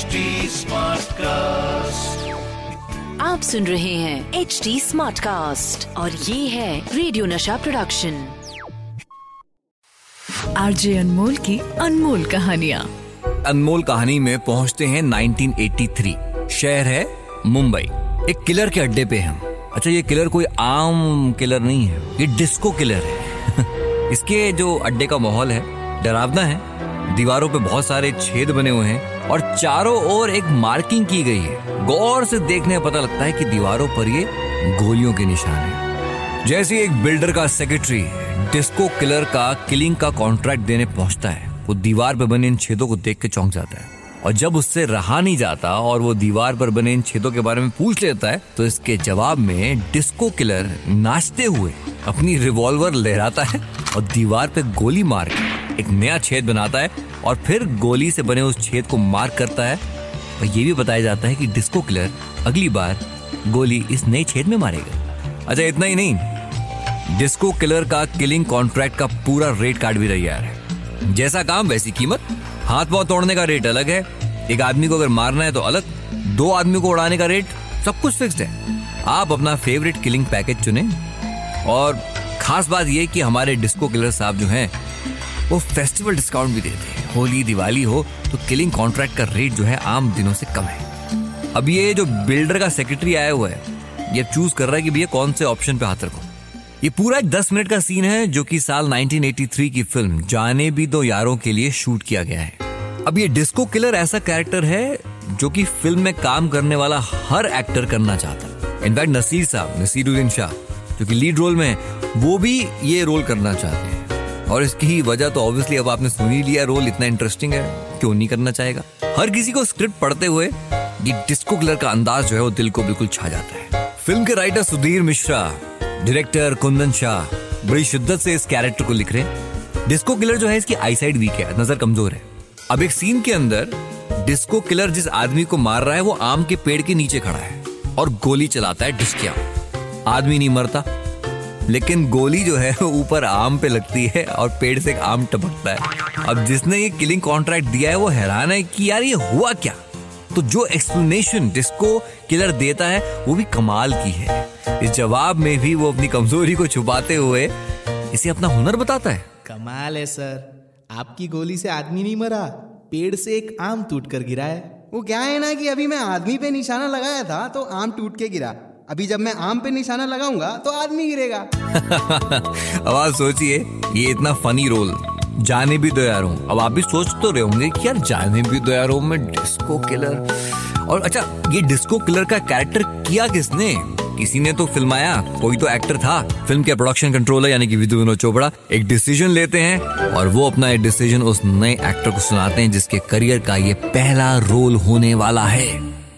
HD Smartcast. आप सुन रहे हैं एच डी स्मार्ट कास्ट और ये है रेडियो नशा प्रोडक्शन आरजे अनमोल की अनमोल कहानिया। अनमोल कहानी में पहुँचते हैं 1983 शहर है मुंबई। एक किलर के अड्डे पे हम। अच्छा ये किलर कोई आम किलर नहीं है ये डिस्को किलर है। इसके जो अड्डे का माहौल है डरावना है। दीवारों पे बहुत सारे छेद बने हुए हैं। और चारों ओर एक मार्किंग की गई है। गौर से देखने पता लगता है कि दीवारों पर ये गोलियों के निशान है। जैसे एक बिल्डर का सेक्रेटरी डिस्को किलर का किलिंग का कॉन्ट्रैक्ट देने पहुँचता है, वो दीवार पर बने इन छेदों को देख के चौंक जाता है। और जब उससे रहा नहीं जाता और वो दीवार पर बने इन छेदों के बारे में पूछ लेता है तो इसके जवाब में डिस्को किलर नाचते हुए अपनी रिवॉल्वर लहराता है और दीवार पे गोली मार एक नया छेद बनाता है और फिर गोली से बने उस छेद को मार्क करता है। और ये भी बताया जाता है कि डिस्को किलर अगली बार गोली इस नए छेद में मारेगा। अच्छा इतना ही नहीं। डिस्को किलर का किलिंग कॉन्ट्रैक्ट का पूरा रेट कार्ड भी तैयार है। जैसा काम, वैसी कीमत। हाथ पाँव तोड़ने का रेट अलग है। एक आदमी को अगर मारना है तो अलग। दो आदमी को उड़ाने का रेट। सब कुछ फिक्स्ड है। आप अपना फेवरेट किलिंग पैकेज चुने। और खास बात यह कि हमारे डिस्को किलर साहब जो हैं, वो फेस्टिवल डिस्काउंट भी देते हैं। होली, दिवाली हो तो किलिंग कॉन्ट्रैक्ट का रेट जो है आम दिनों से कम है। अब ये जो बिल्डर का सेक्रेटरी आया हुआ है, ये चूज़ कर रहा है कि भैया कौन से ऑप्शन पे हाथ रखो। ये पूरा एक दस मिनट का सीन है, जो कि साल 1983 की फ़िल्म जाने भी दो यारों के लिए शूट किया गया है। अब ये डिस्को किलर ऐसा कैरेक्टर है, जो कि फ़िल्म में काम करने वाला हर एक्टर करना चाहता है। इनफैक्ट नसीर साहब, नसीरुद्दीन शाह जो कि लीड रोल में है वो भी ये रोल करना चाहते हैं। और इसकी वजह तो ऑब्वियसली अब आपने सुन ही लिया रोल इतना इंटरेस्टिंग है, क्यों नहीं करना चाहेगा? हर किसी को स्क्रिप्ट पढ़ते हुए ये डिस्को किलर का अंदाज जो है वो दिल को बिल्कुल छा जाता है। फ़िल्म के राइटर सुधीर मिश्रा डायरेक्टर कुंदन शाह, बड़ी शिद्दत से इस कैरेक्टर को लिख रहे हैं। डिस्को किलर जो है इसकी आईसाइड वीक है, नज़र कमज़ोर है। अब एक सीन के अंदर डिस्को किलर जिस आदमी को मार रहा है, वो आम के पेड़ के नीचे खड़ा है और गोली चलाता है डिस्किया आदमी नहीं मरता। लेकिन गोली जो है ऊपर आम पे लगती है और पेड़ से आम टपकता है। अब जिसने ये किलिंग कॉन्ट्रैक्ट दिया है, वो हैरान है कि यार ये हुआ क्या? तो जो एक्सप्लेनेशन डिस्को किलर देता है, वो भी कमाल की है। इस जवाब में भी वो अपनी कमज़ोरी को छुपाते हुए इसे अपना हुनर बताता है। कमाल है, सर। आपकी गोली से आदमी नहीं मरा, पेड़ से एक आम टूट कर गिरा है। वो क्या है ना कि अभी मैं आदमी पे निशाना लगाया था तो आम टूट के गिरा। अभी जब मैं आम पे निशाना लगाऊँगा तो आदमी गिरेगा। अब आप सोचिए ये इतना फनी रोल जाने भी दो यारों अब आप भी सोच तो रहे होंगे कि यार जाने भी दो यारों में डिस्को किलर और अच्छा ये डिस्को किलर का कैरेक्टर किया किसने? किसी ने तो फिल्माया कोई तो एक्टर था। फ़िल्म के प्रोडक्शन कंट्रोलर यानी कि विधु विनोद चोपड़ा एक डिसीज़न लेते हैं और वो अपना एक डिसीज़न उस नए एक्टर को सुनाते हैं जिसके करियर का ये पहला रोल होने वाला है।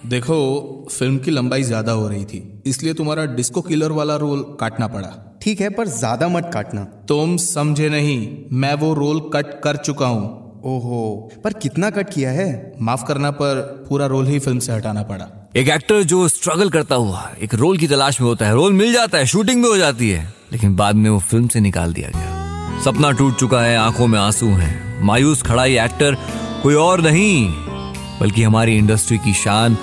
देखो फ़िल्म की लंबाई ज़्यादा हो रही थी। इसलिए तुम्हारा डिस्को किलर वाला रोल काटना पड़ा। ठीक है पर ज़्यादा मत काटना। तुम समझे नहीं मैं वो रोल कट कर चुका हूँ। ओहो पर कितना कट किया है? माफ़ करना पर पूरा रोल ही फ़िल्म से हटाना पड़ा। एक एक्टर जो स्ट्रगल करता हुआ एक रोल की तलाश में होता है रोल मिल जाता है शूटिंग भी हो जाती है लेकिन बाद में वो फ़िल्म से निकाल दिया गया। सपना टूट चुका है आँखों में आँसू हैं। मायूस खड़ा ये एक्टर कोई और नहीं बल्कि हमारी इंडस्ट्री की शान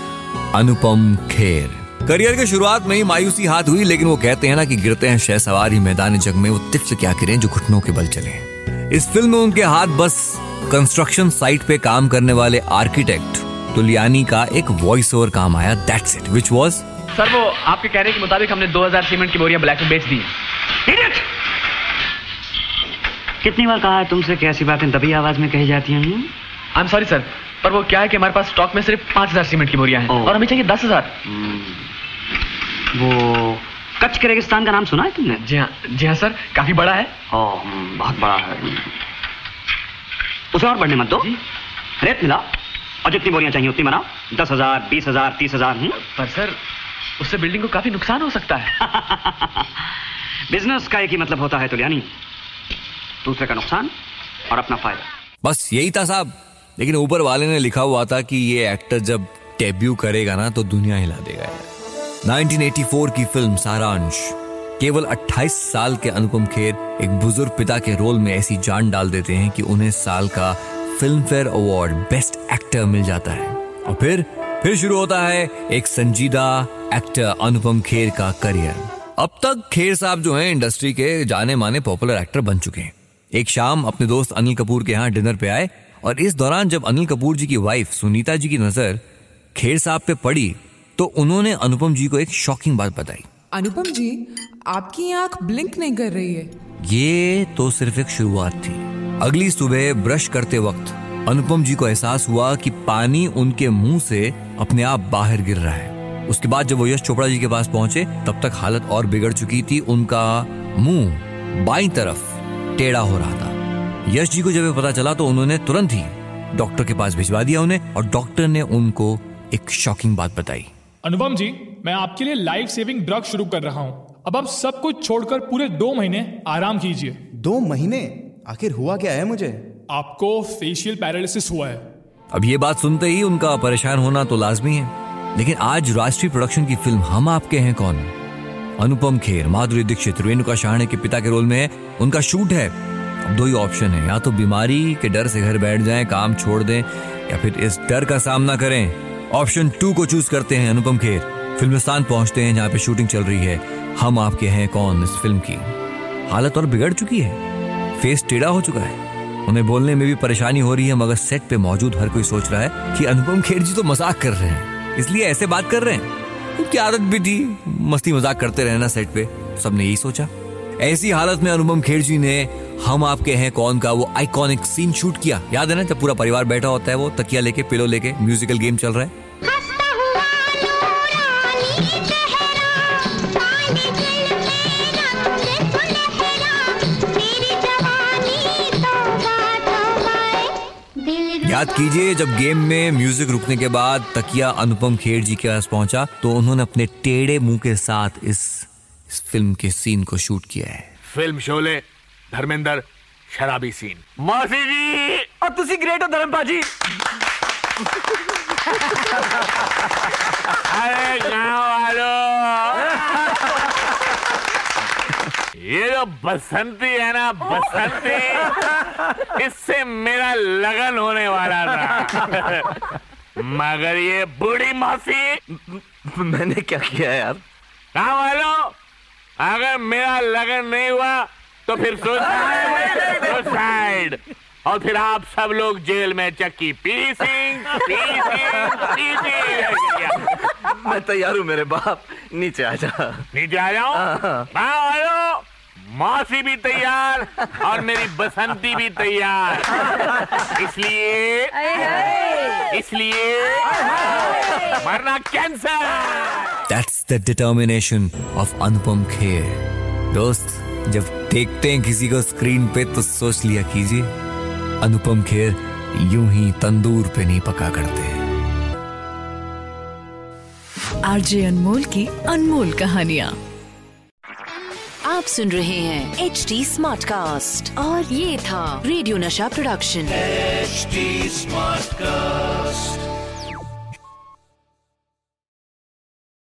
अनुपम खेर। करियर के शुरुआत में ही मायूसी हाथ हुई लेकिन वो कहते हैं ना कि गिरते हैं शह सवार ही मैदान जग में वो तिफ्स क्या करें जो घुटनों के बल चले इस फ़िल्म में उनके हाथ बस कंस्ट्रक्शन साइट पे काम करने वाले आर्किटेक्ट तुलियानी का एक वॉइस ओवर काम आया that's it which was sir वो आपके कहने के मुताबिक हमने 2000 सीमेंट की बोरियाँ ब्लैक में बेच दी! कितनी बार कहा है तुमसे कि ऐसी बातें दबी आवाज़ में कही जाती हैं? आई एम सॉरी सर पर वो क्या है कि हमारे पास स्टॉक में सिर्फ़ 5000 सीमेंट की बोरियाँ हैं और हमें चाहिए 10000 वो कच्छ के रेगिस्तान का नाम सुना है तुमने? जी हाँ जी हाँ सर काफ़ी बड़ा है। ओ बहुत बड़ा है। उसे और बढ़ने मत दो। जी। रेत मिला। और जितनी बोरियाँ चाहिए उतनी बनाओ। दस हज़ार बीस हज़ार तीस हज़ार हम्म? पर सर उससे बिल्डिंग को काफ़ी नुकसान हो सकता है। बिज़नेस का एक ही मतलब होता है तुलियानी। दूसरे का नुकसान और अपना फ़ायदा। बस यही था साहब। लेकिन ऊपर वाले ने लिखा हुआ था कि ये एक्टर जब डेब्यू करेगा ना तो दुनिया हिला देगा। 1984 की फ़िल्म सारांश। केवल 28 साल के अनुपम खेर एक बुज़ुर्ग पिता के रोल में ऐसी जान डाल देते हैं कि उन्हें साल का Filmfare award best actor मिल जाता है। और फिर फिर शुरू होता है एक संजीदा एक्टर अनुपम खेर का करियर। अब तक खेर साहब जो हैं, इंडस्ट्री के जाने माने पॉपुलर एक्टर बन चुके हैं। एक शाम अपने दोस्त अनिल कपूर के यहाँ डिनर पे आए और इस दौरान जब अनिल कपूर जी की वाइफ सुनीता जी की नज़र खेर साहब पे पड़ी तो उन्होंने अनुपम जी को एक शॉकिंग बात बताई। अनुपम जी आपकी आँख ब्लिंक नहीं कर रही है। ये तो सिर्फ़ एक शुरुआत थी। अगली सुबह ब्रश करते वक्त अनुपम जी को एहसास हुआ कि पानी उनके मुँह से अपने आप बाहर गिर रहा है। उसके बाद जब वो यश चोपड़ा जी के पास पहुँचे तब तक हालत और बिगड़ चुकी थी। उनका मुँह बाई तरफ़ टेढ़ा हो रहा था। यश जी को जब पता चला तो उन्होंने तुरंत ही डॉक्टर के पास भिजवा दिया उन्हें और डॉक्टर ने उनको एक शॉकिंग बात बताई। अनुपम जी मैं आपके लिए लाइफ सेविंग ड्रग शुरू कर रहा हूँ। अब आप सब कुछ छोड़कर पूरे दो महीने आराम कीजिए। दो महीने? आखिर हुआ क्या है मुझे? आपको फेशियल पैरालिसिस हुआ है। अब ये बात सुनते ही उनका परेशान होना तो लाजमी है। लेकिन आज राष्ट्रीय प्रोडक्शन की फ़िल्म हम आपके हैं कौन? अनुपम खेर माधुरी दीक्षित रेणुका शाहणे के पिता के रोल में है उनका शूट है। अब दो ही ऑप्शन है या तो बीमारी के डर से घर बैठ जाएँ काम छोड़ दें या फिर इस डर का सामना करें। ऑप्शन टू को चूज़ करते हैं अनुपम खेर। फिल्मिस्तान पहुँचते हैं जहाँ पे शूटिंग चल रही है। हम आपके हैं कौन इस फ़िल्म की? हालत और बिगड़ चुकी है। फेस टेढ़ा हो चुका है। उन्हें बोलने में भी परेशानी हो रही है, मगर सेट पे मौजूद हर कोई सोच रहा है कि अनुपम खेर जी तो मज़ाक कर रहे हैं। इसलिए ऐसे बात कर रहे हैं। उनकी आदत भी थी, मस्ती मज़ाक करते रहना सेट पे। सबने यही सोचा। ऐसी हालत में अनुपम खेर जी ने हम आपके हैं कौन का वो आइकॉनिक सीन शूट किया। याद है ना जब पूरा परिवार बैठा होता है वो तकिया लेके पिलो लेके म्यूजिकल गेम चल रहा है। दिल याद कीजिए जब गेम में म्यूज़िक रुकने के बाद तकिया अनुपम खेर जी के पास पहुँचा तो उन्होंने अपने टेढ़े मुँह के साथ इस, इस फ़िल्म के सीन को शूट किया है। फ़िल्म शोले धर्मेंद्र शराबी सीन मौसी जी और तुसी ग्रेट हो धर्मपा जी अरे गाँव वालों। ये जो बसंती है ना बसंती इससे मेरा लगन होने वाला था। मगर ये बूढ़ी मौसी। मैंने क्या किया यार? गाँव वालों? अगर मेरा लगन नहीं हुआ तो फिर सुसाइड और फिर आप सब लोग जेल में चक्की पीसिंग पीसिंग पीसिंग मैं तैयार हूँ मेरे बाप। नीचे आ जा। नीचे आ जाओ। हाँ आयो। मौसी भी तैयार और मेरी बसंती भी तैयार। इसलिए इसलिए मरना cancer. That's the determination of Anupam Kher दोस्त जब देखते हैं किसी को स्क्रीन पे तो सोच लिया कीजिए। अनुपम खेर यूँ ही तंदूर पे नहीं पका करते आरजे अनमोल की अनमोल कहानियाँ। आप सुन रहे हैं एच डी स्मार्ट कास्ट और ये था रेडियो नशा प्रोडक्शन। H smart cast